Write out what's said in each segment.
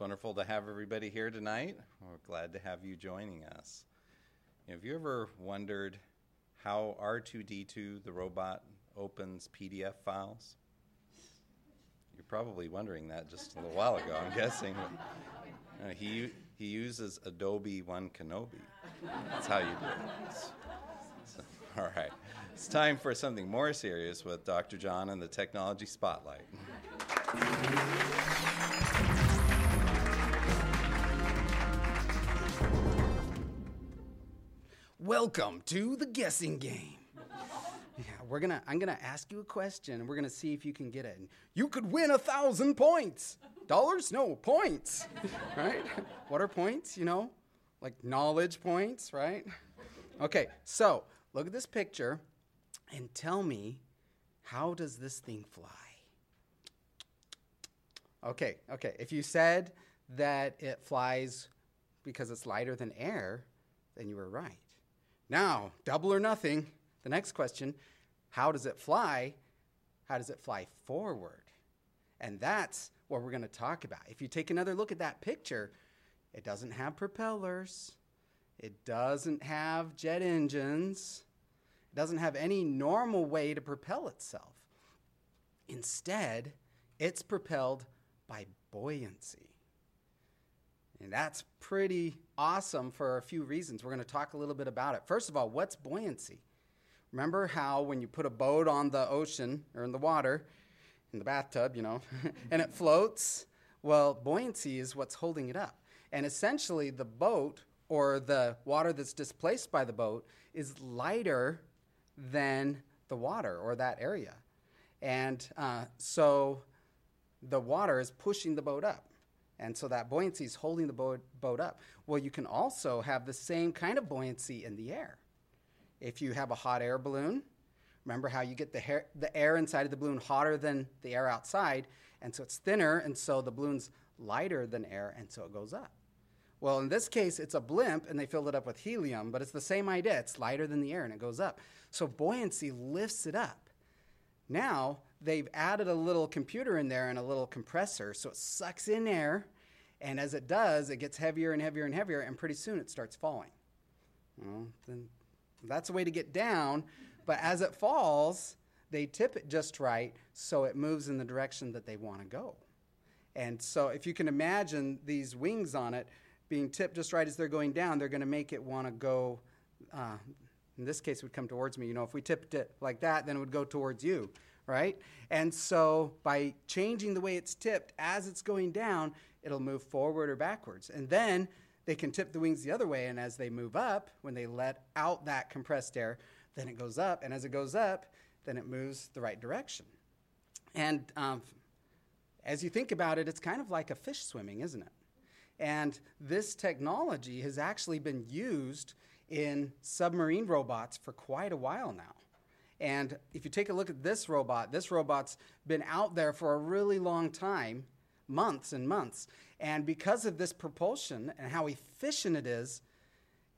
Wonderful to have everybody here tonight. We're glad to have you joining us. Have you ever wondered how R2D2, the robot, opens PDF files? You're probably wondering that just a little while ago, I'm guessing. Uh, he, he uses Adobe Wan Kenobi. That's how you do it. So, all right. It's time for something more serious with Dr. John and the Technology Spotlight. Welcome to the guessing game. Yeah, we're gonna. I'm gonna ask you a question, and we're gonna see if you can get it. And you could win a thousand points. Dollars? No, points. right? What are points? You know, like knowledge points, right? Okay. So look at this picture, and tell me, how does this thing fly? Okay. Okay. If you said that it flies because it's lighter than air, then you were right. Now, double or nothing. The next question how does it fly? How does it fly forward? And that's what we're going to talk about. If you take another look at that picture, it doesn't have propellers, it doesn't have jet engines, it doesn't have any normal way to propel itself. Instead, it's propelled by buoyancy. And that's pretty awesome for a few reasons. We're going to talk a little bit about it. First of all, what's buoyancy? Remember how when you put a boat on the ocean or in the water, in the bathtub, you know, and it floats? Well, buoyancy is what's holding it up. And essentially, the boat or the water that's displaced by the boat is lighter than the water or that area. And uh, so the water is pushing the boat up. And so that buoyancy is holding the boat, boat up. Well, you can also have the same kind of buoyancy in the air. If you have a hot air balloon, remember how you get the, hair, the air inside of the balloon hotter than the air outside, and so it's thinner, and so the balloon's lighter than air, and so it goes up. Well, in this case, it's a blimp, and they filled it up with helium, but it's the same idea. It's lighter than the air, and it goes up. So buoyancy lifts it up. Now, they've added a little computer in there and a little compressor, so it sucks in air, and as it does, it gets heavier and heavier and heavier, and pretty soon it starts falling. Well, then that's a way to get down, but as it falls, they tip it just right so it moves in the direction that they want to go. And so, if you can imagine these wings on it being tipped just right as they're going down, they're going to make it want to go. Uh, in this case, would come towards me. You know, if we tipped it like that, then it would go towards you right? And so by changing the way it's tipped as it's going down, it'll move forward or backwards. And then they can tip the wings the other way, and as they move up, when they let out that compressed air, then it goes up. And as it goes up, then it moves the right direction. And um, as you think about it, it's kind of like a fish swimming, isn't it? And this technology has actually been used in submarine robots for quite a while now. And if you take a look at this robot, this robot's been out there for a really long time, months and months. And because of this propulsion and how efficient it is,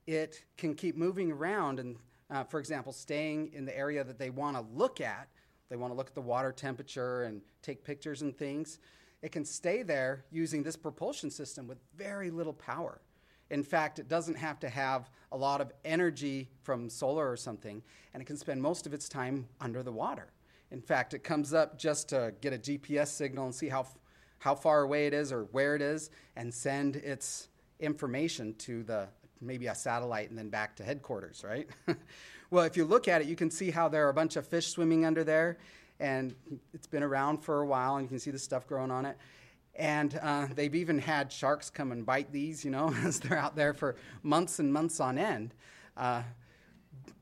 it can keep moving around and, uh, for example, staying in the area that they want to look at. They want to look at the water temperature and take pictures and things. It can stay there using this propulsion system with very little power. In fact, it doesn't have to have a lot of energy from solar or something, and it can spend most of its time under the water. In fact, it comes up just to get a GPS signal and see how, how far away it is or where it is, and send its information to the maybe a satellite and then back to headquarters, right? well, if you look at it, you can see how there are a bunch of fish swimming under there, and it's been around for a while, and you can see the stuff growing on it. And uh, they've even had sharks come and bite these, you know, as they're out there for months and months on end. Uh,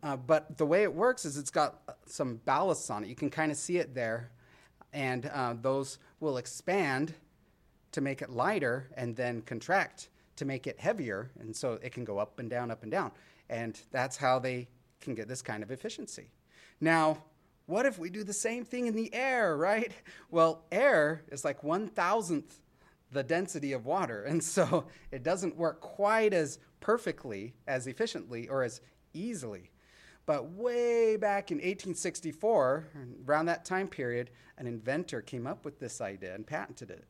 uh, but the way it works is it's got some ballasts on it. You can kind of see it there. And uh, those will expand to make it lighter and then contract to make it heavier. And so it can go up and down, up and down. And that's how they can get this kind of efficiency. Now, what if we do the same thing in the air, right? Well, air is like one thousandth the density of water. And so it doesn't work quite as perfectly, as efficiently, or as easily. But way back in 1864, around that time period, an inventor came up with this idea and patented it.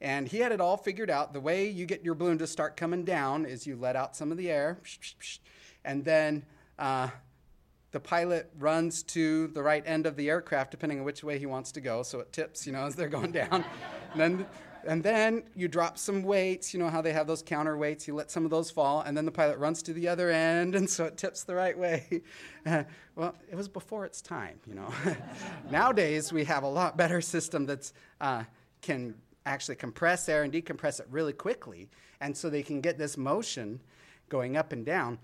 And he had it all figured out. The way you get your balloon to start coming down is you let out some of the air, and then uh, the pilot runs to the right end of the aircraft, depending on which way he wants to go. So it tips, you know, as they're going down. and then and then you drop some weights. You know how they have those counterweights. You let some of those fall, and then the pilot runs to the other end, and so it tips the right way. Uh, well, it was before its time, you know. Nowadays, we have a lot better system that's uh, can actually compress air and decompress it really quickly, and so they can get this motion going up and down.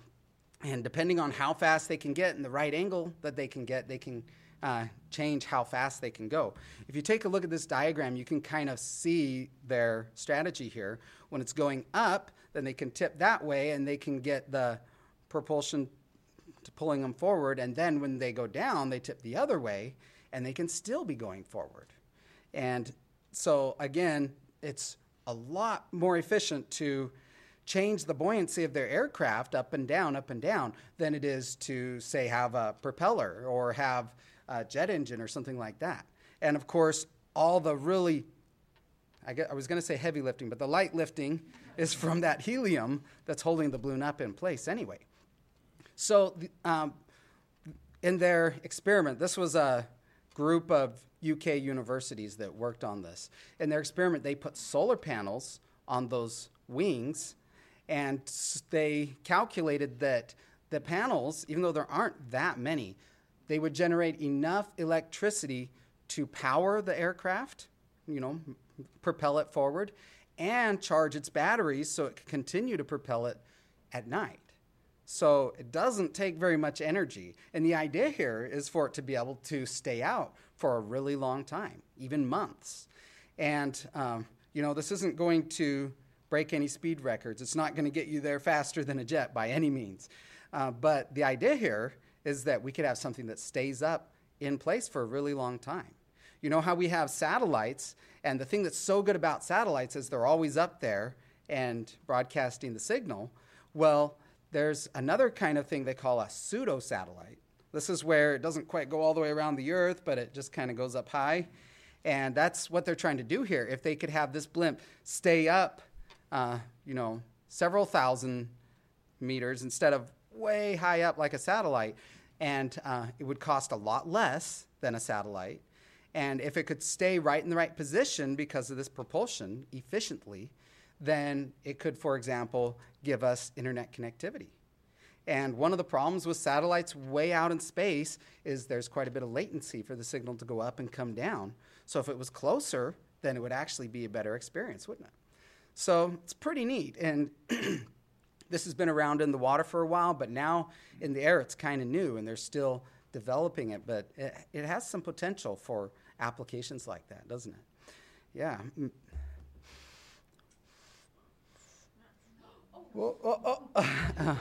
And depending on how fast they can get and the right angle that they can get, they can uh, change how fast they can go. If you take a look at this diagram, you can kind of see their strategy here. When it's going up, then they can tip that way and they can get the propulsion to pulling them forward. And then when they go down, they tip the other way and they can still be going forward. And so, again, it's a lot more efficient to change the buoyancy of their aircraft up and down, up and down, than it is to, say, have a propeller or have a jet engine or something like that. And of course, all the really, I, get, I was going to say heavy lifting, but the light lifting is from that helium that's holding the balloon up in place anyway. So, um, in their experiment, this was a group of UK universities that worked on this. In their experiment, they put solar panels on those wings, and they calculated that the panels, even though there aren't that many, they would generate enough electricity to power the aircraft, you know, propel it forward, and charge its batteries so it can continue to propel it at night. So it doesn't take very much energy. And the idea here is for it to be able to stay out for a really long time, even months. And, um, you know, this isn't going to break any speed records. It's not going to get you there faster than a jet by any means. Uh, but the idea here is that we could have something that stays up in place for a really long time. You know how we have satellites, and the thing that's so good about satellites is they're always up there and broadcasting the signal. Well, there's another kind of thing they call a pseudo satellite. This is where it doesn't quite go all the way around the Earth, but it just kind of goes up high. And that's what they're trying to do here. If they could have this blimp stay up, uh, you know, several thousand meters instead of way high up like a satellite, and uh, it would cost a lot less than a satellite. And if it could stay right in the right position because of this propulsion efficiently, then it could, for example, give us internet connectivity. And one of the problems with satellites way out in space is there's quite a bit of latency for the signal to go up and come down. So if it was closer, then it would actually be a better experience, wouldn't it? So it's pretty neat. And this has been around in the water for a while, but now in the air it's kind of new and they're still developing it. But it, it has some potential for applications like that, doesn't it? Yeah. Mm. Well, oh, oh, uh,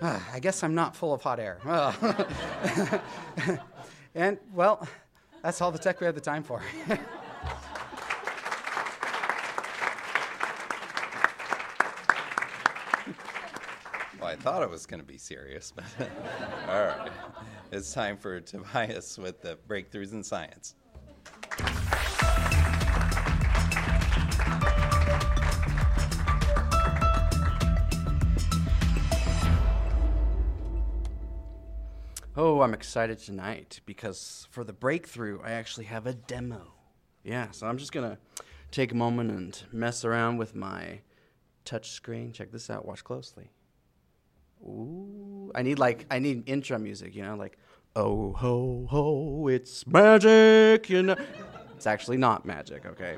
uh, I guess I'm not full of hot air. and, well, that's all the tech we have the time for. I thought it was going to be serious, but all right. It's time for Tobias with the breakthroughs in science. Oh, I'm excited tonight because for the breakthrough, I actually have a demo. Yeah, so I'm just going to take a moment and mess around with my touch screen. Check this out, watch closely. Ooh, I need like I need intro music, you know, like oh ho ho, it's magic, you know. it's actually not magic, okay?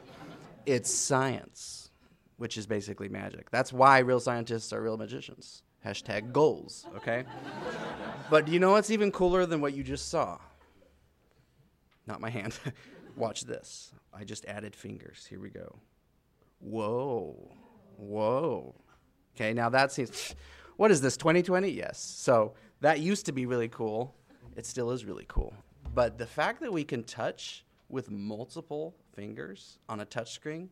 It's science, which is basically magic. That's why real scientists are real magicians. Hashtag goals, okay? but you know what's even cooler than what you just saw? Not my hand. Watch this. I just added fingers. Here we go. Whoa. Whoa. Okay, now that seems what is this 2020 yes. So that used to be really cool. It still is really cool. But the fact that we can touch with multiple fingers on a touchscreen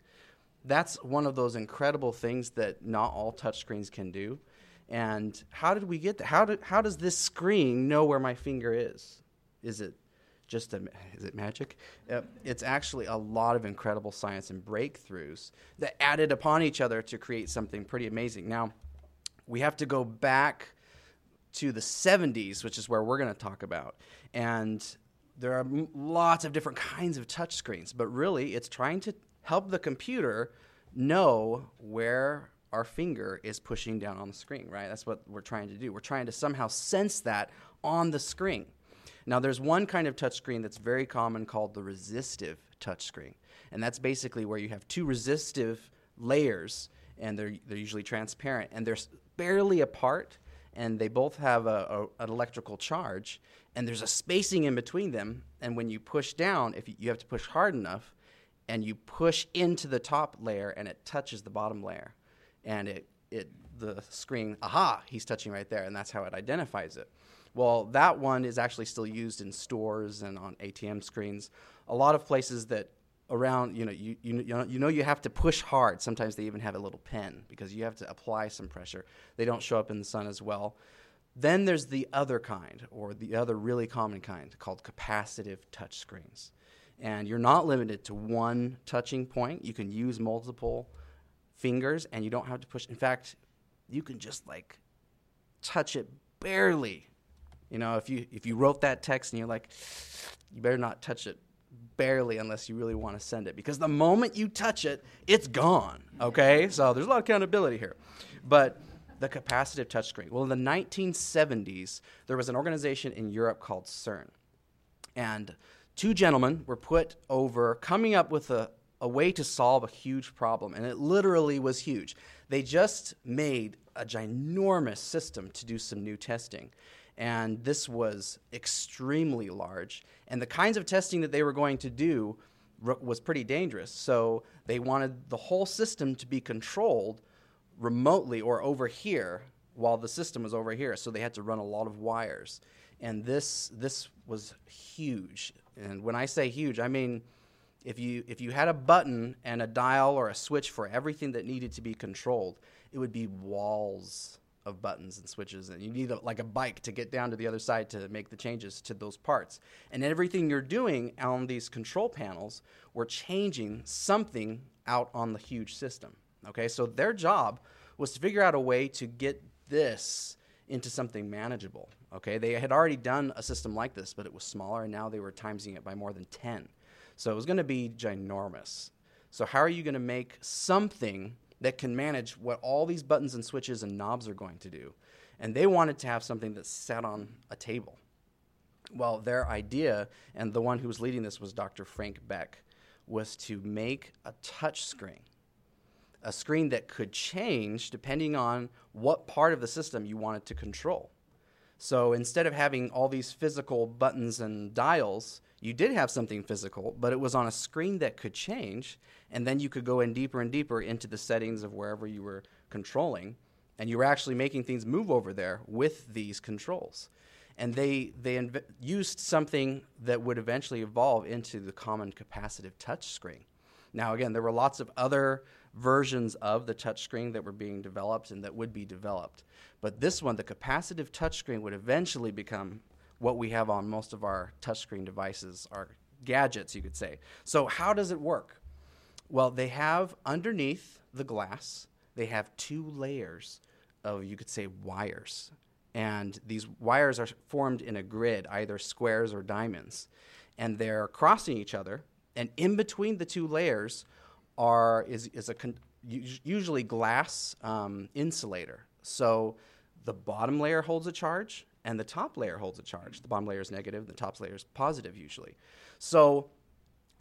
that's one of those incredible things that not all touchscreens can do. And how did we get that how, did, how does this screen know where my finger is? Is it just a, is it magic? It's actually a lot of incredible science and breakthroughs that added upon each other to create something pretty amazing. Now, we have to go back to the 70s, which is where we're going to talk about. And there are lots of different kinds of touchscreens, but really it's trying to help the computer know where our finger is pushing down on the screen, right? That's what we're trying to do. We're trying to somehow sense that on the screen. Now, there's one kind of touchscreen that's very common called the resistive touchscreen. And that's basically where you have two resistive layers, and they're, they're usually transparent, and they're barely apart, and they both have a, a, an electrical charge, and there's a spacing in between them. And when you push down, if you, you have to push hard enough, and you push into the top layer, and it touches the bottom layer, and it it the screen, aha, he's touching right there, and that's how it identifies it. Well, that one is actually still used in stores and on ATM screens. A lot of places that around, you know, you, you, you, know, you have to push hard. Sometimes they even have a little pen because you have to apply some pressure. They don't show up in the sun as well. Then there's the other kind, or the other really common kind, called capacitive touch screens. And you're not limited to one touching point. You can use multiple fingers and you don't have to push. In fact, you can just like touch it barely you know, if you if you wrote that text and you're like, you better not touch it barely unless you really want to send it because the moment you touch it, it's gone. Okay, so there's a lot of accountability here, but the capacitive touchscreen. Well, in the 1970s, there was an organization in Europe called CERN, and two gentlemen were put over coming up with a, a way to solve a huge problem, and it literally was huge. They just made a ginormous system to do some new testing and this was extremely large. And the kinds of testing that they were going to do was pretty dangerous. So they wanted the whole system to be controlled remotely or over here while the system was over here. So they had to run a lot of wires. And this this was huge. And when I say huge, I mean if you if you had a button and a dial or a switch for everything that needed to be controlled, it would be walls of buttons and switches, and you need a, like a bike to get down to the other side to make the changes to those parts. And everything you're doing on these control panels, we're changing something out on the huge system. Okay, so their job was to figure out a way to get this into something manageable. Okay, they had already done a system like this, but it was smaller, and now they were timesing it by more than 10. So it was going to be ginormous. So, how are you going to make something that can manage what all these buttons and switches and knobs are going to do. And they wanted to have something that sat on a table. Well, their idea, and the one who was leading this was Dr. Frank Beck, was to make a touch screen. A screen that could change depending on what part of the system you wanted to control. So instead of having all these physical buttons and dials, you did have something physical, but it was on a screen that could change, and then you could go in deeper and deeper into the settings of wherever you were controlling, and you were actually making things move over there with these controls. And they they inv- used something that would eventually evolve into the common capacitive touch screen. Now, again, there were lots of other versions of the touchscreen that were being developed and that would be developed. But this one, the capacitive touchscreen, would eventually become what we have on most of our touchscreen devices, our gadgets, you could say. So, how does it work? Well, they have underneath the glass, they have two layers of, you could say, wires. And these wires are formed in a grid, either squares or diamonds. And they're crossing each other. And in between the two layers are is, is a con- usually glass um, insulator. So the bottom layer holds a charge, and the top layer holds a charge. The bottom layer is negative, the top layer is positive usually. So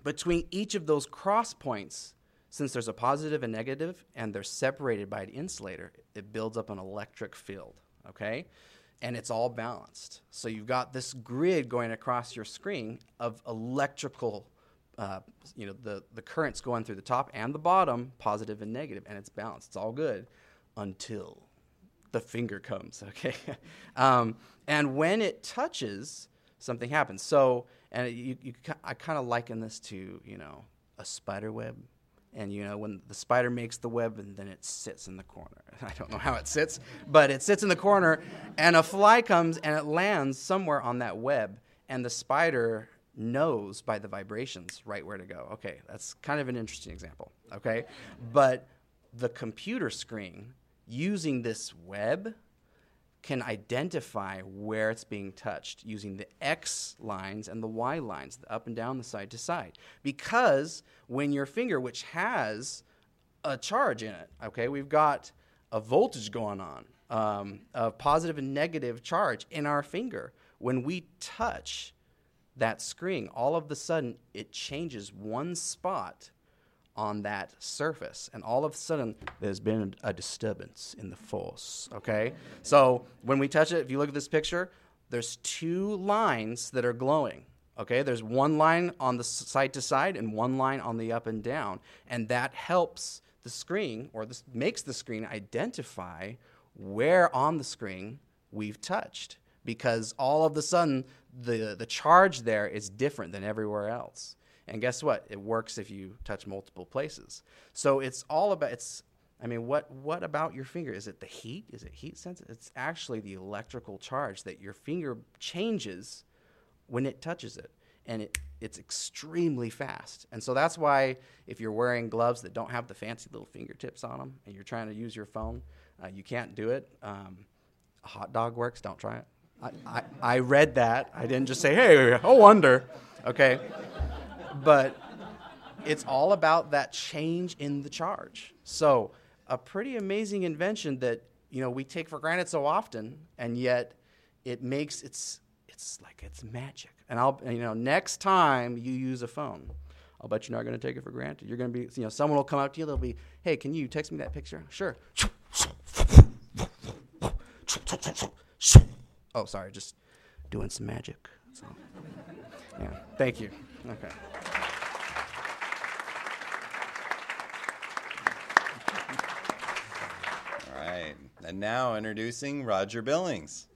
between each of those cross points, since there's a positive and negative and they're separated by an insulator, it builds up an electric field, okay? And it's all balanced. So you've got this grid going across your screen of electrical, uh, you know, the, the currents going through the top and the bottom, positive and negative, and it's balanced. It's all good until the finger comes, okay? um, and when it touches, something happens. So, and you, you, I kind of liken this to, you know, a spider web. And, you know, when the spider makes the web and then it sits in the corner. I don't know how it sits, but it sits in the corner, and a fly comes and it lands somewhere on that web, and the spider knows by the vibrations right where to go. Okay, that's kind of an interesting example. Okay, but the computer screen using this web can identify where it's being touched using the X lines and the Y lines, the up and down, the side to side. Because when your finger, which has a charge in it, okay, we've got a voltage going on, um, a positive and negative charge in our finger. When we touch that screen, all of a sudden it changes one spot on that surface. And all of a sudden, there's been a disturbance in the force. Okay? So when we touch it, if you look at this picture, there's two lines that are glowing. Okay? There's one line on the side to side and one line on the up and down. And that helps the screen, or this makes the screen identify where on the screen we've touched. Because all of a sudden, the, the charge there is different than everywhere else. And guess what? It works if you touch multiple places. So it's all about it's I mean, what what about your finger? Is it the heat? Is it heat sensitive? It's actually the electrical charge that your finger changes when it touches it. And it, it's extremely fast. And so that's why if you're wearing gloves that don't have the fancy little fingertips on them and you're trying to use your phone, uh, you can't do it. Um, a hot dog works. Don't try it. I, I, I read that. I didn't just say, hey, oh wonder. Okay but it's all about that change in the charge. So, a pretty amazing invention that you know we take for granted so often, and yet it makes it's it's like it's magic. And I'll you know next time you use a phone, I'll bet you're not going to take it for granted. You're going to be you know someone will come up to you. They'll be, hey, can you text me that picture? Sure. Oh, sorry, just doing some magic. So, yeah, thank you. Okay. All right. And now introducing Roger Billings.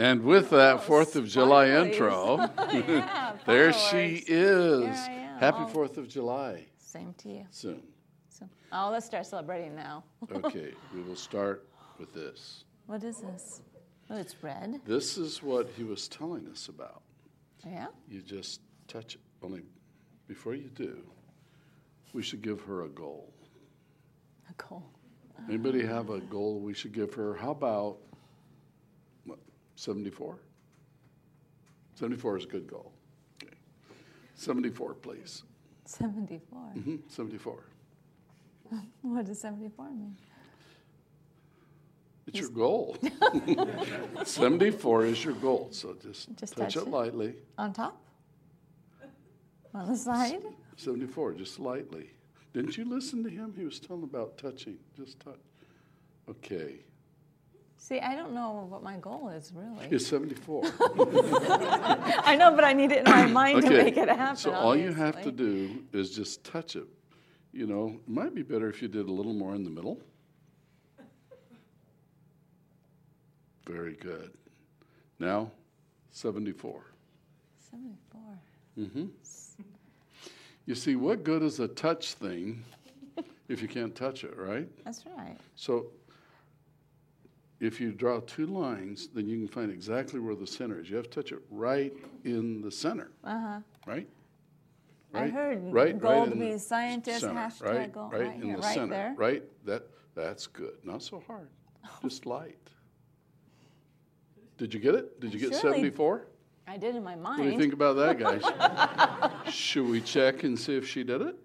And with that oh, Fourth of July intro, yeah, there she is. Here I am. Happy Oh. Fourth of July Same to you. soon. So, oh, let's start celebrating now. Okay, we will start with this. What is this? Oh, it's red. This is what he was telling us about. Yeah. You just touch it. Only before you do, we should give her a goal. A goal. Anybody have a goal we should give her? How about 74? 74 is a good goal. Okay. 74, please. 74. hmm 74. What does 74 mean? It's your goal. 74 is your goal. So just, Just touch, touch it it. lightly. On top? On the side? 74, just lightly. Didn't you listen to him? He was telling about touching. Just touch. Okay. See, I don't know what my goal is really. It's 74. I know, but I need it in my mind to make it happen. so all you have to do is just touch it. You know, it might be better if you did a little more in the middle. Very good. Now, 74. 74. Mm-hmm. You see, what good is a touch thing if you can't touch it, right? That's right. So if you draw two lines, then you can find exactly where the center is. You have to touch it right in the center, Uh huh. right? Right? I heard right, right to in the scientist, center, hashtag right, goal. right, Right in here, the right center, there. right. That that's good. Not so hard, just light. Did you get it? Did you get Surely. seventy-four? I did in my mind. What do you think about that, guys? Should we check and see if she did it?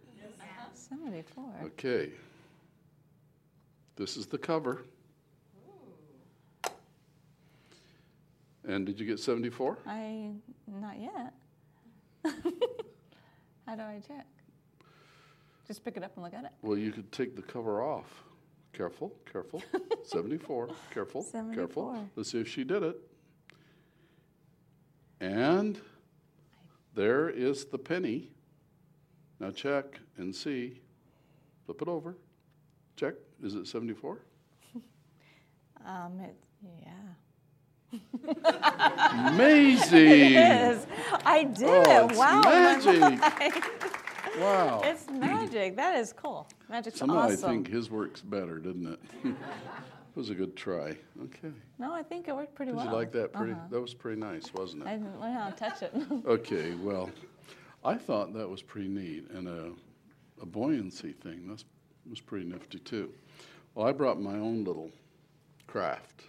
74. Okay. This is the cover. And did you get 74? I not yet. How do I check? Just pick it up and look at it. Well, you could take the cover off. Careful, careful. 74. Careful, careful. Let's see if she did it. And there is the penny. Now check and see. Flip it over. Check. Is it 74? Uh, Um, it, yeah. Amazing. It is. I did Oh, it. it's Wow. magic. Wow. It's magic. That is cool. Magic's Somehow awesome. I think his works better, didn't it? it was a good try. Okay. No, I think it worked pretty Did well. you like that? Pretty. Uh-huh. That was pretty nice, wasn't it? I didn't learn how to touch it. Okay. Well, I thought that was pretty neat, and a, a buoyancy thing. That was pretty nifty too. Well, I brought my own little craft,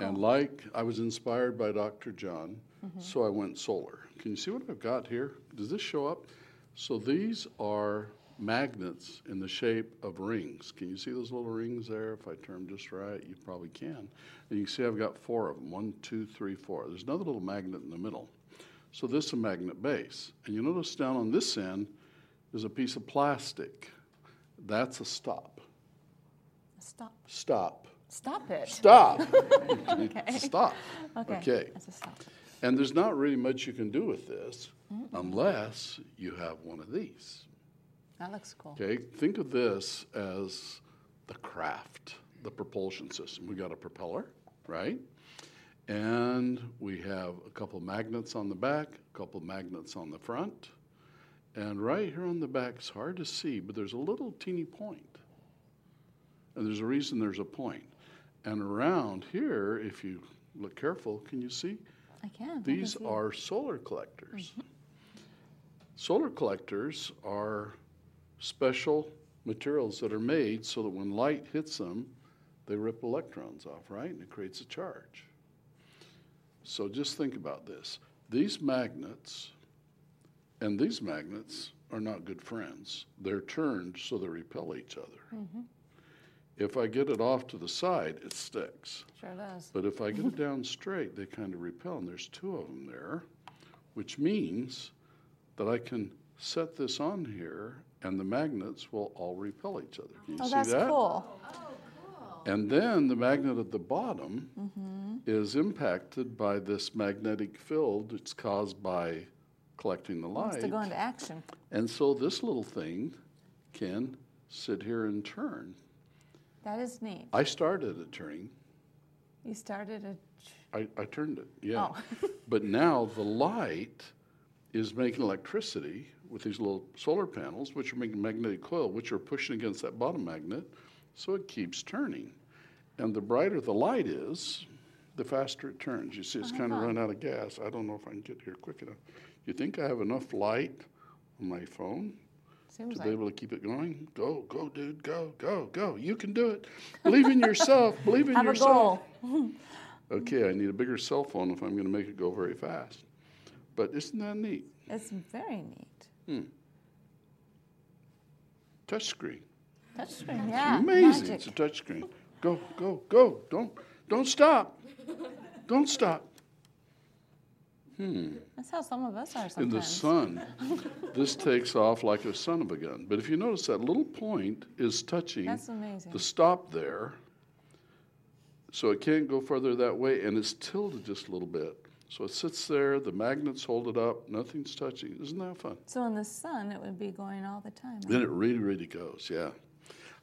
and like I was inspired by Dr. John, mm-hmm. so I went solar. Can you see what I've got here? Does this show up? So these are magnets in the shape of rings. Can you see those little rings there? If I turn just right, you probably can. And you can see I've got four of them. One, two, three, four. There's another little magnet in the middle. So this is a magnet base. And you notice down on this end is a piece of plastic. That's a stop. A stop. Stop. Stop it. Stop. Okay. Stop. Okay. Okay. That's a stop. And there's not really much you can do with this unless you have one of these. That looks cool. Okay, think of this as the craft, the propulsion system. We got a propeller, right? And we have a couple magnets on the back, a couple magnets on the front. And right here on the back, it's hard to see, but there's a little teeny point. And there's a reason there's a point. And around here, if you look careful, can you see? I can. I can These are solar collectors. Solar collectors are special materials that are made so that when light hits them, they rip electrons off, right? And it creates a charge. So just think about this. These magnets and these magnets are not good friends. They're turned so they repel each other. Mm-hmm. If I get it off to the side, it sticks. Sure does. But if I get it down straight, they kind of repel, and there's two of them there, which means that I can set this on here, and the magnets will all repel each other. Can you Oh, see that's that? cool. Oh, and then the magnet at the bottom mm-hmm. is impacted by this magnetic field It's caused by collecting the light. to go into action. And so this little thing can sit here and turn. That is neat. I started it turning. You started a. I, I turned it, yeah. Oh. but now the light is making electricity with these little solar panels, which are making magnetic coil, which are pushing against that bottom magnet, so it keeps turning. And the brighter the light is, the faster it turns. You see, it's oh kind of run out of gas. I don't know if I can get here quick enough. You think I have enough light on my phone Seems to like. be able to keep it going? Go, go, dude, go, go, go. You can do it. Believe in yourself. Believe in Have a yourself. goal. Okay, I need a bigger cell phone if I'm going to make it go very fast. But isn't that neat? It's very neat. Hmm. Touch screen. Touchscreen, yeah. Amazing. Magic. It's a touch screen. Go, go, go. Don't don't stop. Don't stop. That's how some of us are sometimes. In the sun, this takes off like a son of a gun. But if you notice that little point is touching That's amazing. the stop there, so it can't go further that way, and it's tilted just a little bit. So it sits there, the magnets hold it up, nothing's touching. Isn't that fun? So in the sun, it would be going all the time. Then it really, really goes, yeah.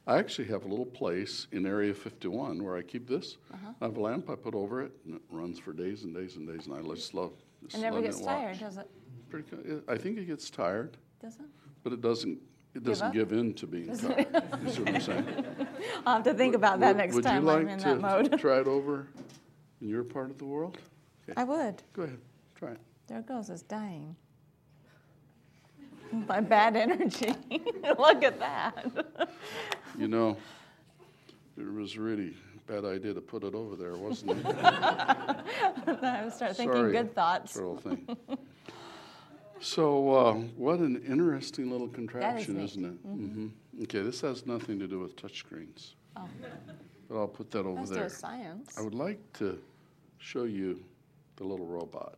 I actually have a little place in Area 51 where I keep this. Uh-huh. I have a lamp I put over it, and it runs for days and days and days, and I just love It never gets tired, does it? Pretty co- I think it gets tired, Does it? but it doesn't. It doesn't up? give in to being tired. you see what I'm saying? I'll have to think about that Would- next would time you like I'm in to that mode. try it over in your part of the world? I would. Go ahead, try it. There it goes, it's dying. My bad energy. Look at that. You know, it was really bad idea to put it over there, wasn't it? I would start thinking Sorry, good thoughts. Sort of thing. So, uh, what an interesting little contraption, isn't it? hmm Okay, this has nothing to do with touchscreens, Oh, but I'll put that over let's there. science. I would like to show you the little robot.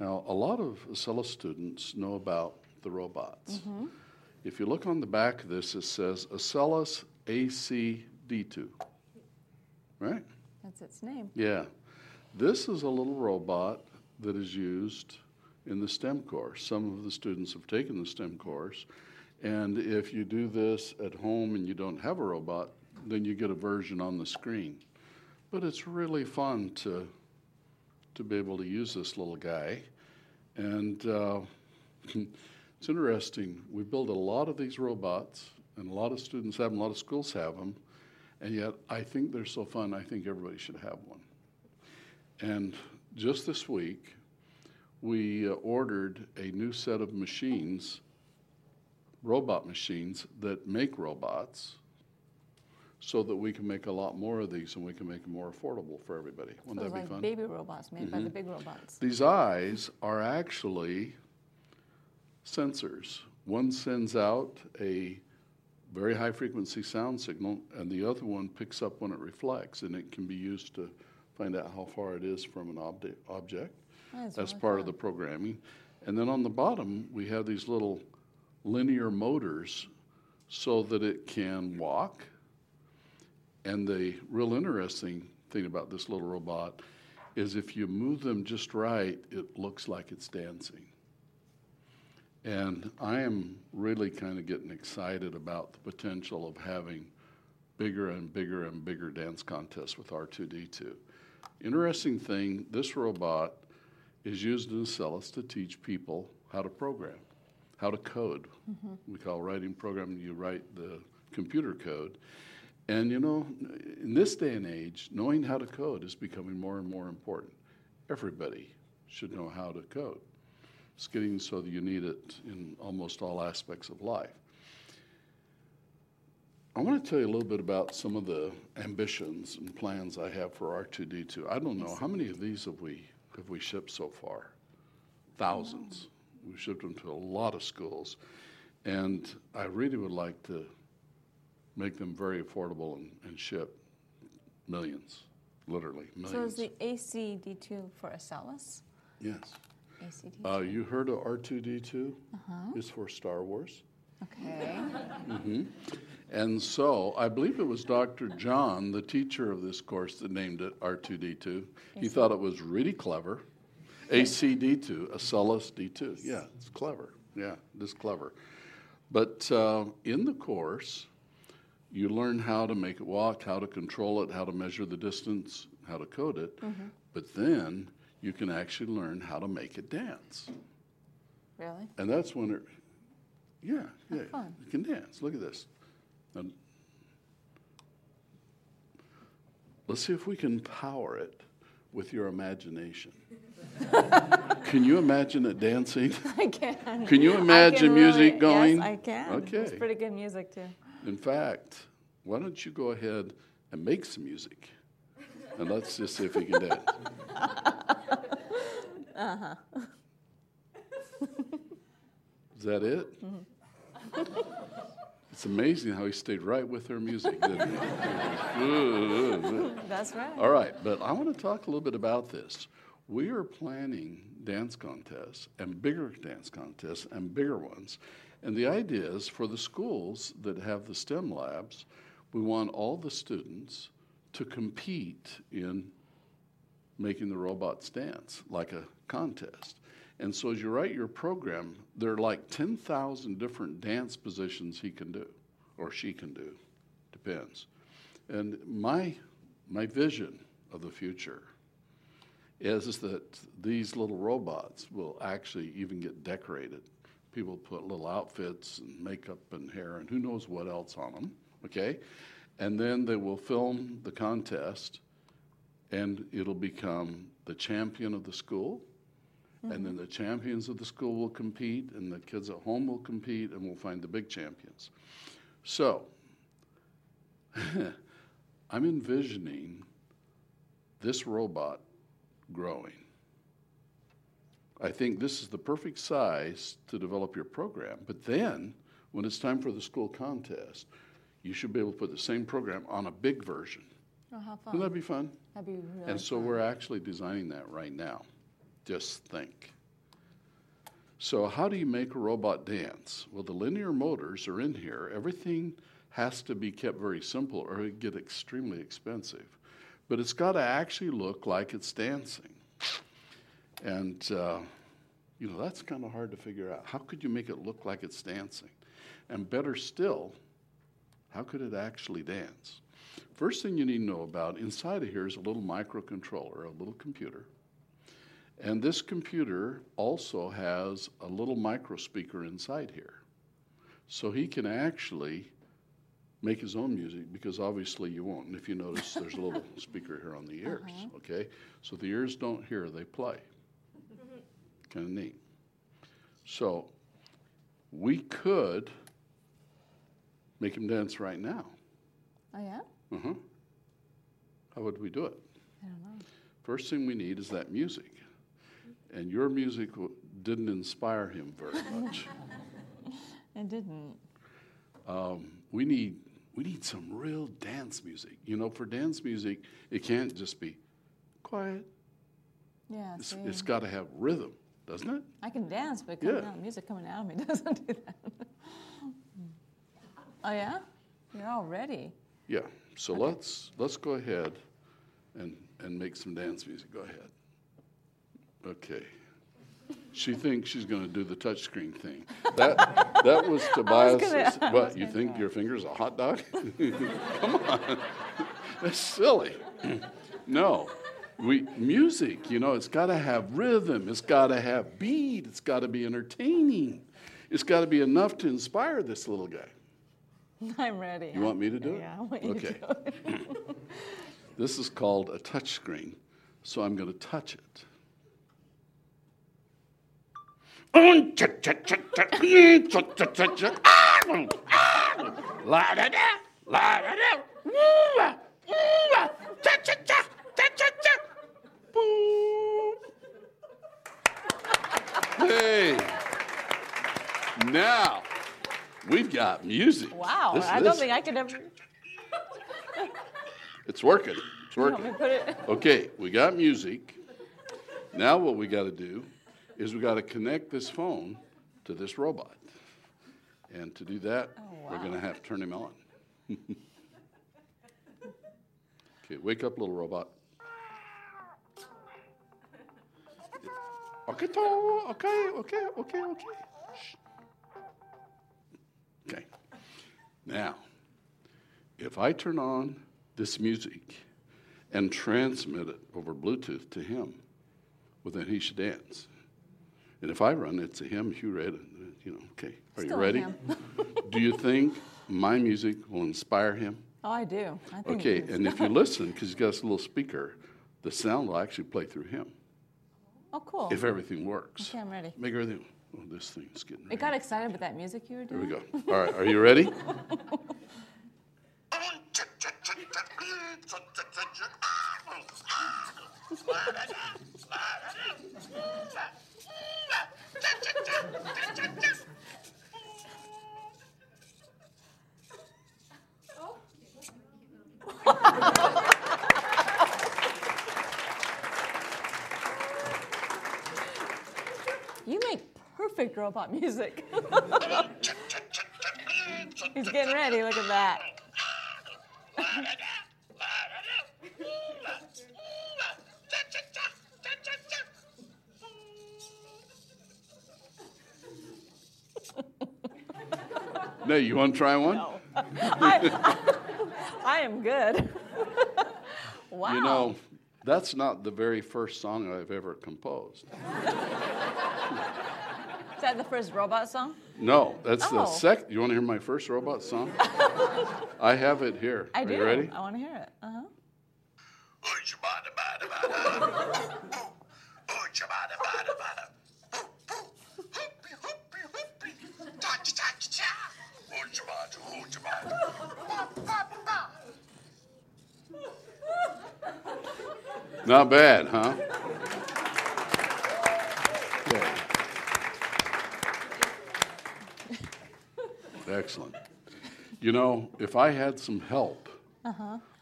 Now, a lot of Acellus students know about the robots. Mm-hmm. If you look on the back of this, it says Acellus AC-D2, right? That's its name. Yeah. This is a little robot that is used in the STEM course. Some of the students have taken the STEM course. And if you do this at home and you don't have a robot, then you get a version on the screen. but it's really fun to to be able to use this little guy. And uh, it's interesting. We build a lot of these robots, and a lot of students have them, a lot of schools have them, and yet I think they're so fun. I think everybody should have one. And just this week, we uh, ordered a new set of machines, robot machines that make robots so that we can make a lot more of these and we can make them more affordable for everybody. Wouldn't it's that be like fun? baby robots made by the big robots. These eyes are actually sensors. One sends out a very high frequency sound signal, and the other one picks up when it reflects, and it can be used to find out how far it is from an obje- object. That's really part of the programming. And then on the bottom, we have these little linear motors so that it can walk. And the real interesting thing about this little robot is if you move them just right, it looks like it's dancing. And I am really kind of getting excited about the potential of having bigger and bigger and bigger dance contests with R2D2. Interesting thing, this robot is used in Acellus to teach people how to program, how to code. Mm-hmm. We call writing programming, you write the computer code. And you know, in this day and age, knowing how to code is becoming more and more important. Everybody should know how to code. It's getting so that you need it in almost all aspects of life. I want to tell you a little bit about some of the ambitions and plans I have for R2D2. I don't know how many of these have we have we shipped so far. Thousands. Mm-hmm. We've shipped them to a lot of schools, and I really would like to make them very affordable and, and ship millions, literally millions. So is the ACD2 for Acellus? yes. ACD2. Uh, you heard of R2D2? It's for Star Wars. okay. And so I believe it was Dr. John, the teacher of this course, that named it R2D2. He thought it was really clever. ACD2, Acellus D2. Yeah, it's clever. Yeah, it is clever. But uh, in the course, you learn how to make it walk, how to control it, how to measure the distance, how to code it. But then you can actually learn how to make it dance. Really? And that's when it, yeah, yeah, fun. you can dance. Look at this. And let's see if we can power it with your imagination. can you imagine it dancing? I can. Can you imagine can music really- going? Yes, I can. It's Okay. pretty good music too. In fact, why don't you go ahead and make some music? And let's just see if we can dance. Uh-huh. Is that it? Mm-hmm. It's amazing how he stayed right with her music, didn't he? That's right. All right, but I want to talk a little bit about this. We are planning dance contests and bigger dance contests and bigger ones. And the idea is for the schools that have the STEM labs, we want all the students to compete in making the robots dance like a contest. And so as you write your program, there are like 10,000 different dance positions he can do or she can do, depends. And my, my vision of the future is, is that these little robots will actually even get decorated. People put little outfits and makeup and hair and who knows what else on them, okay? And then they will film the contest and it'll become the champion of the school. And then mm-hmm. the champions of the school will compete, and the kids at home will compete, and we'll find the big champions. So, I'm envisioning this robot growing. I think this is the perfect size to develop your program. But then, when it's time for the school contest, you should be able to put the same program on a big version. Oh, how fun. Wouldn't that be fun? That'd be really And so fun. we're actually designing that right now. Just think. So, how do you make a robot dance? Well, the linear motors are in here. Everything has to be kept very simple or it get extremely expensive. But it's got to actually look like it's dancing. And, uh, you know, that's kind of hard to figure out. How could you make it look like it's dancing? And better still, how could it actually dance? first thing you need to know about inside of here is a little microcontroller, a little computer. And this computer also has a little micro speaker inside here. So he can actually make his own music because obviously you won't. And if you notice, there's a little speaker here on the uh-huh. ears, okay? So the ears don't hear, they play. Kind of neat. So we could make him dance right now. Oh, yeah? Uh-huh. How would we do it? I don't know. First thing we need is that music. And your music w- didn't inspire him very much. It didn't. um, we need we need some real dance music. You know, for dance music, it can't just be quiet. Yeah, It's, it's got to have rhythm, doesn't it? I can dance, but coming Yeah. out, music coming out of me doesn't do that. Oh, yeah? You're all ready. Yeah. So let's let's go ahead and and make some dance music. Go ahead. Okay. She thinks she's going to do the touchscreen thing. That that was Tobias. gonna- what was you think try. your finger's a hot dog? Come on, that's silly. no, we music. You know, it's got to have rhythm. It's got to have beat. It's got to be entertaining. It's got to be enough to inspire this little guy. I'm ready. You want me to do it? Yeah, I want you okay. to do it. This is called a touch screen, so I'm going to touch it. Hey, now we've got music. Wow, This- I don't think I could ever. It's working. It's You want me working. it? Okay, we got music. Now what we got to do is we got to connect this phone to this robot. And to do that, oh, we're going to have to turn him on. okay, wake up, little robot. Okay, okay, okay, okay. Okay. Now, if I turn on this music and transmit it over Bluetooth to him, well, then he should dance. And if I run it to him, Hugh Red, uh, you know, okay. Are you ready? Do you think my music will inspire him? Oh, I do. I think Okay, and if you listen, because he's got this little speaker, the sound will actually play through him Oh, cool. if everything works. Okay, I'm ready. Make everything. Oh, this thing's getting. It ready. got excited with that music you were doing. Here we go. All right, are you ready? You make perfect robot music. He's getting ready. Look at that. No, you want to try one? No. I, I am good. wow. You know, that's not the very first song I've ever composed. Is that the first robot song? No, that's the Oh. second. You want to hear my first robot song? I have it here. I Are do. you ready? I want to hear it. Uh huh. Not bad, huh? Excellent. You know, if I had some help,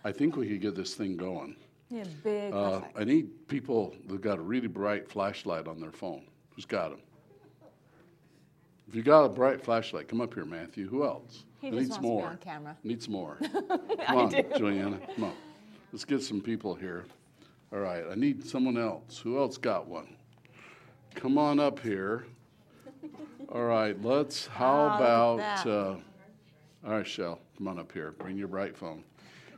I think we could get this thing going. Yeah, big. Uh. I need people that got a really bright flashlight on their phone. Who's got them? If you got a bright flashlight, come up here, Matthew. Who else? He I just need wants some to be more. on camera. Needs more. Come on, do. Juliana. Come on. Let's get some people here. All right. I need someone else. Who else got one? Come on up here. All right. Let's. How look about? Uh, all right, Shell. Come on up here. Bring your bright phone.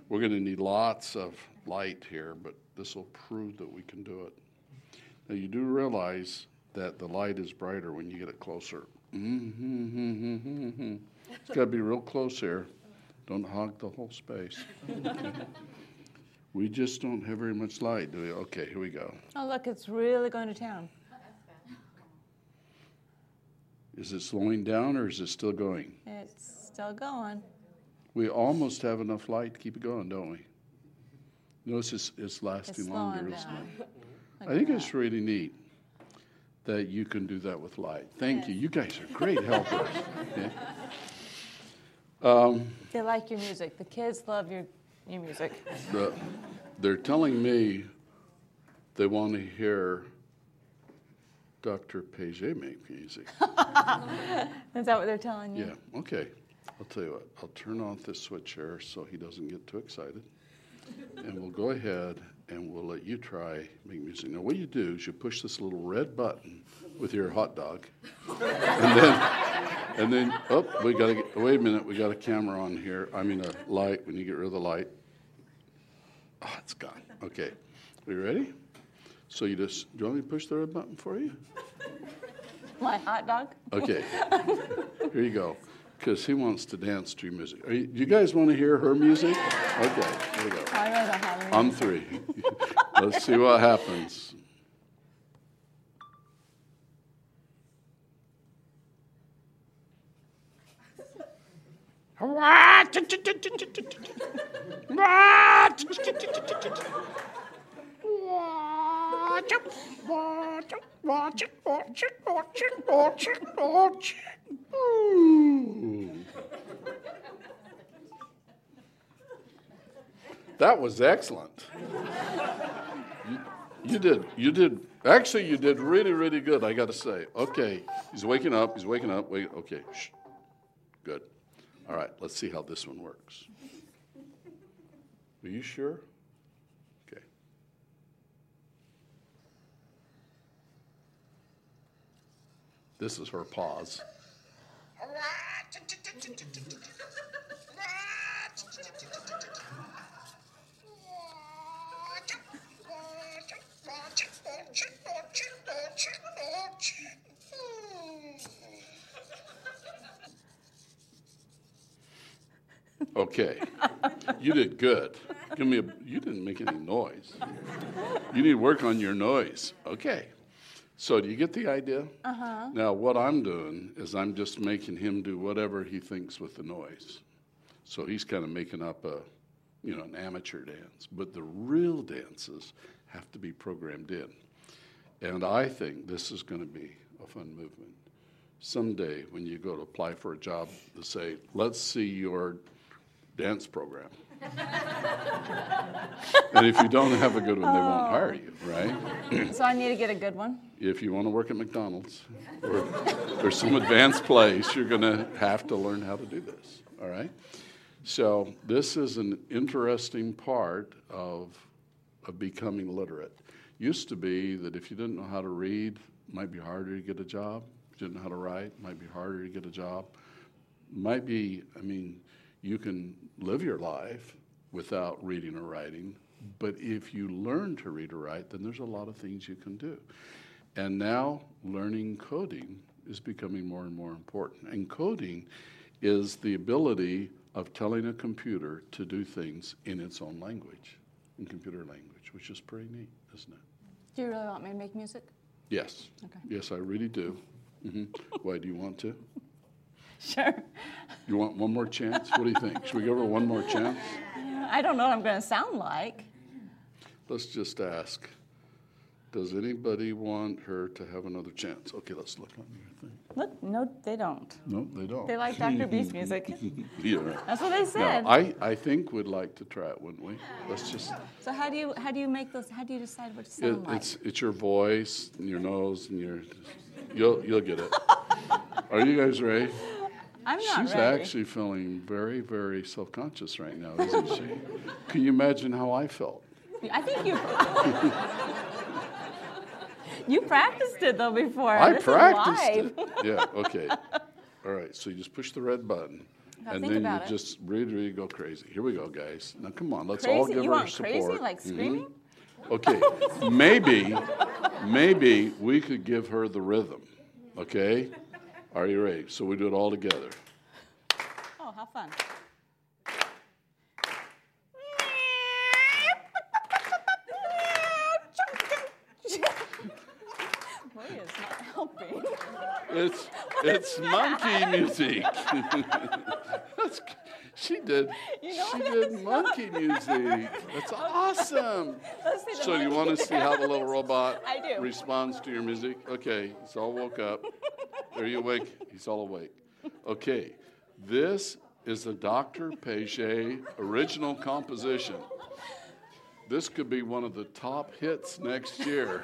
We're going to need lots of light here, but this will prove that we can do it. Now, you do realize that the light is brighter when you get it closer. Mm-hmm. It's got to be real close here. Don't hog the whole space. Okay. We just don't have very much light, do we? Okay, here we go. Oh, look, it's really going to town. Is it slowing down or is it still going? It's still going. We almost have enough light to keep it going, don't we? Notice it's, it's lasting It's longer, slowing isn't it? Look I think that. it's really neat that you can do that with light. Thank you. You guys are great helpers. Okay. Um, they like your music. The kids love your, your music. The, they're telling me they want to hear Dr. Page make music. Is that what they're telling you? Yeah, okay. I'll tell you what, I'll turn off this switch here so he doesn't get too excited. And we'll go ahead and we'll let you try make music. Now, what you do is you push this little red button with your hot dog, and then, and then, oh, we gotta wait a minute, we got a camera on here. I mean, a light. When you get rid of the light, oh, it's gone. Okay, are you ready? So you just, do you want me to push the red button for you? My hot dog? Okay. Here you go. Because he wants to dance to your music. Are you, do you guys want to hear her music? Okay, here we go. I really don't have any. On three. Let's see what happens. That was excellent. You, you did. You did. Actually, you did really, really good. I got to say. Okay, he's waking up. He's waking up. Wait. Okay. Shh. Good. All right. Let's see how this one works. Are you sure? This is her pause. Okay. You did good. Give me a. You didn't make any noise. You need to work on your noise. Okay. So do you get the idea? Uh-huh. Now what I'm doing is I'm just making him do whatever he thinks with the noise. So he's kind of making up a, you know, an amateur dance. But the real dances have to be programmed in. And I think this is going to be a fun movement. Someday, when you go to apply for a job, to say, let's see your dance program. and if you don't have a good one, they won't hire you, right? So I need to get a good one. If you want to work at McDonald's or, or some advanced place, you're going to have to learn how to do this, all right? So, this is an interesting part of, of becoming literate. Used to be that if you didn't know how to read, it might be harder to get a job. If you didn't know how to write, it might be harder to get a job. Might be, I mean, you can live your life without reading or writing, but if you learn to read or write, then there's a lot of things you can do. And now learning coding is becoming more and more important. And coding is the ability of telling a computer to do things in its own language, in computer language, which is pretty neat, isn't it? Do you really want me to make music? Yes. Okay. Yes, I really do. hmm Why, do you want to? Sure. You want one more chance? What do you think? Should we give her one more chance? I don't know what I'm going to sound like. Let's just ask. Does anybody want her to have another chance? Okay, let's look on your thing. Look, no, they don't. No, they don't. They like Dr. Beast music. Yeah. That's what they No, said. I, I think we'd like to try it, wouldn't we? Let's just, so how do you how do you make those? How do you decide what to it, sound like? it's, it's your voice and your nose and your, you'll, you'll get it. Are you guys ready? I'm not She's ready. actually feeling very, very self-conscious right now, isn't she? Can you imagine how I felt? I think you. you practiced it though before. I This practiced it. Yeah, okay. All right, so you just push the red button. Gotta and then you it. just really, really go crazy. Here we go, guys. Now, come on, let's all Crazy? give You her support. crazy, like Mhm. screaming? Okay, maybe, maybe we could give her the rhythm. Okay, are you ready? So we do it all together. Oh, how fun. Maria is not helping. It's it's monkey music. That's, she did. You know she did It's monkey music. That's awesome. Let's see the So you want to see how the little robot responds to your music? Okay, he's all woke up. Are you awake? He's all awake. Okay, this is the Dr. Paget original composition. This could be one of the top hits next year.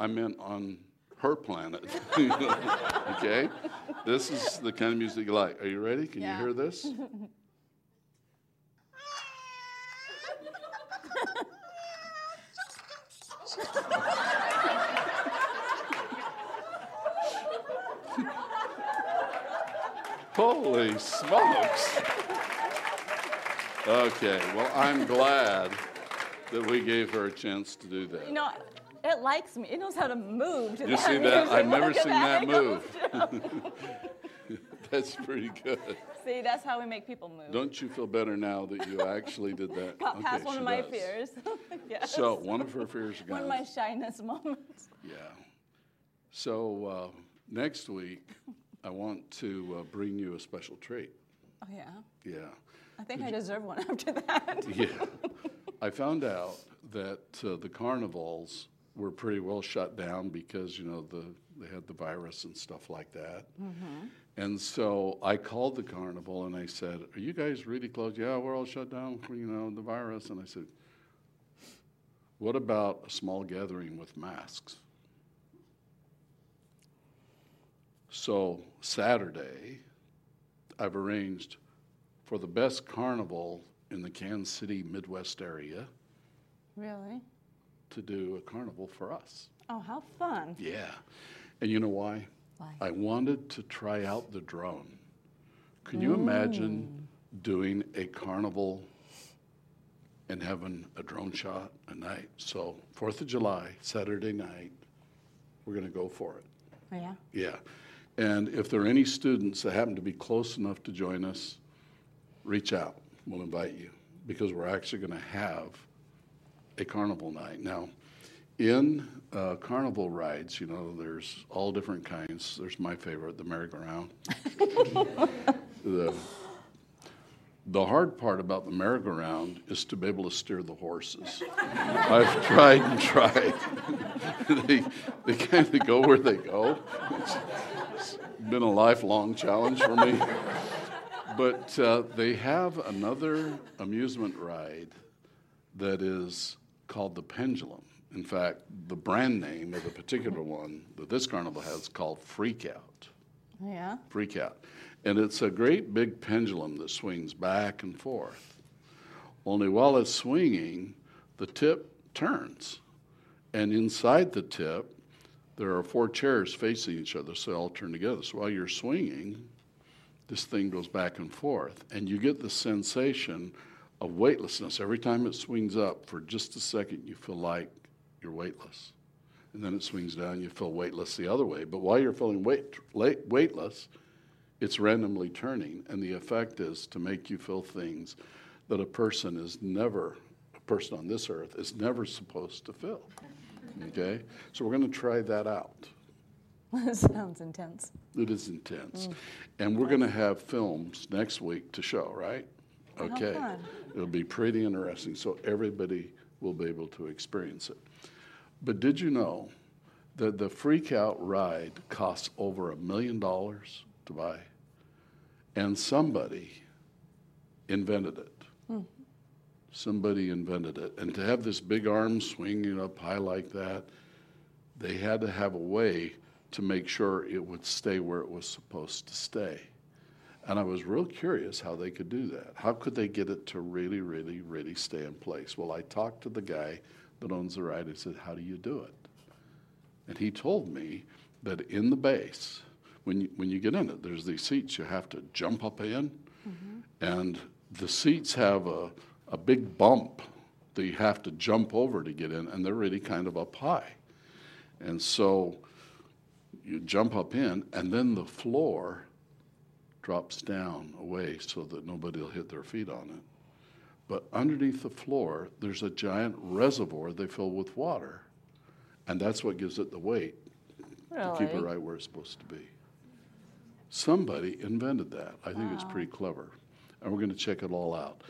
I meant on her planet. okay? This is the kind of music you like. Are you ready? Can Yeah. you hear this? Holy smokes. Okay, well, I'm glad that we gave her a chance to do that. You know, it likes me. It knows how to move. To You that see that? music. I've never Look seen that move. That's pretty good. See, that's how we make people move. Don't you feel better now that you actually did that? Got past one of my does. fears. yes. So, one of her fears are one of my shyness moments. Yeah. So, uh, next week, I want to uh, bring you a special treat. Oh yeah. Yeah. I think I deserve one after that. Yeah. I found out that uh, the carnivals were pretty well shut down because, you know, the, they had the virus and stuff like that. Mm-hmm. And so I called the carnival and I said, Are you guys really closed? Yeah, we're all shut down for, you know, the virus. And I said, What about a small gathering with masks? So Saturday, I've arranged for the best carnival in the Kansas City Midwest area Really? to do a carnival for us. Oh, how fun. Yeah. And you know why? Why? I wanted to try out the drone. Can you imagine mm. doing a carnival and having a drone shot at night? So, 4th of July, Saturday night, we're going to go for it. Oh, yeah. Yeah. And if there are any students that happen to be close enough to join us, reach out. We'll invite you because we're actually going to have a carnival night. Now, in uh, carnival rides, you know, there's all different kinds. There's my favorite, the merry-go-round. the, the hard part about the merry-go-round is to be able to steer the horses. I've tried and tried. they they kind of go where they go. It's, it's been a lifelong challenge for me. But uh, they have another amusement ride that is called the Pendulum. In fact, the brand name of the particular one that this carnival has is called Freak Out. Yeah. Freak Out. And it's a great big pendulum that swings back and forth. Only while it's swinging, the tip turns. And inside the tip, there are four chairs facing each other, so they all turn together. So while you're swinging, this thing goes back and forth. And you get the sensation of weightlessness. Every time it swings up for just a second, you feel like you're weightless. And then it swings down, you feel weightless the other way. But while you're feeling weight, weightless, it's randomly turning. And the effect is to make you feel things that a person is never, a person on this earth is never supposed to feel. Okay? So we're going to try that out. Sounds intense. It is intense. Mm. And we're going to have films next week to show, right? Okay. It'll be pretty interesting, so everybody will be able to experience it. But did you know that the Freak Out ride costs over a million dollars to buy? And somebody invented it. Hmm. Somebody invented it. And to have this big arm swinging up high like that, they had to have a way to make sure it would stay where it was supposed to stay. And I was real curious how they could do that. How could they get it to really, really, really stay in place? Well, I talked to the guy that owns the ride. and said, How do you do it? And he told me that in the base, when you, when you get in it, there's these seats you have to jump up in, mm-hmm. and the seats have a, a big bump that you have to jump over to get in, and they're really kind of up high. And so you jump up in, and then the floor drops down away so that nobody will hit their feet on it. But underneath the floor, there's a giant reservoir they fill with water, and that's what gives it the weight to keep it right where it's supposed to be. Somebody invented that. I think it's pretty clever, and we're going to check it all out.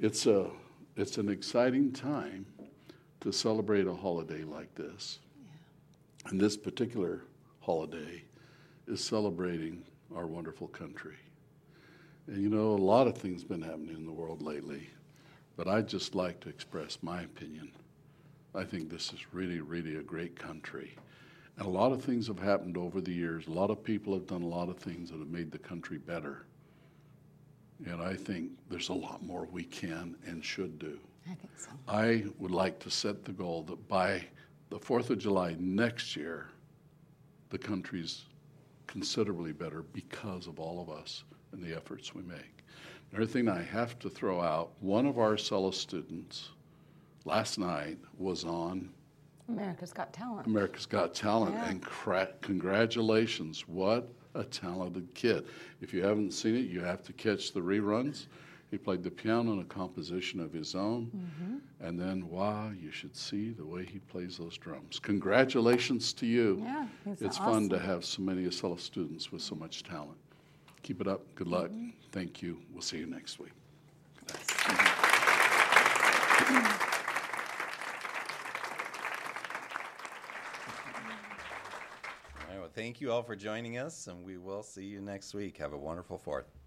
It's a it's an exciting time to celebrate a holiday like this, and this particular holiday is celebrating our wonderful country. And you know, a lot of things been happening in the world lately, but I'd just like to express my opinion. I think this is really, really a great country. And a lot of things have happened over the years. A lot of people have done a lot of things that have made the country better. And I think there's a lot more we can and should do. I think so. I would like to set the goal that by the 4th of July next year, the country's considerably better because of all of us and the efforts we make. Another thing I have to throw out one of our Acellus students last night was on America's Got Talent. America's Got Talent, Yeah. and cra- congratulations. What a talented kid. If you haven't seen it, you have to catch the reruns. He played the piano in a composition of his own. Mm-hmm. And then, wow, you should see the way he plays those drums. Congratulations to you. Yeah, it's fun to have so many Acellus students with so much talent. Keep it up. Good luck. Mm-hmm. Thank you. We'll see you next week. All right, well, thank you all for joining us, and we will see you next week. Have a wonderful fourth.